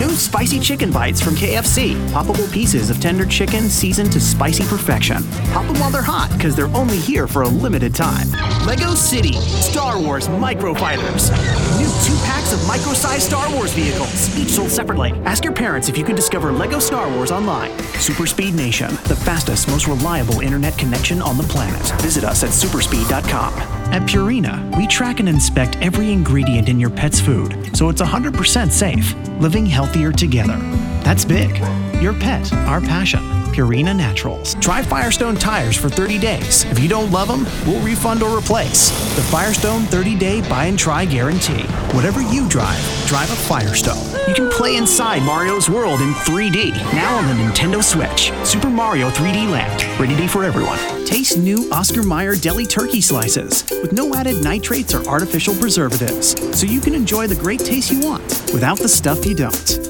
New spicy chicken bites from KFC. Poppable pieces of tender chicken seasoned to spicy perfection. Pop them while they're hot, because they're only here for a limited time. Lego City Star Wars Microfighters. Two packs of micro sized Star Wars vehicles, each sold separately. Ask your parents if you can discover Lego Star Wars online. Super Speed Nation, the fastest, most reliable internet connection on the planet. Visit us at superspeed.com. At Purina, we track and inspect every ingredient in your pet's food, so it's 100% safe. Living healthier together. That's big. Your pet, our passion. Purina Naturals. Try Firestone tires for 30 days. If you don't love them, we'll refund or replace. The Firestone 30 day buy and try guarantee. Whatever you drive, drive a Firestone. You can play inside Mario's world in 3D. Now on the Nintendo Switch. Super Mario 3D Land. ready Rated for everyone. Taste new Oscar Mayer deli turkey slices with no added nitrates or artificial preservatives. So you can enjoy the great taste you want without the stuff you don't.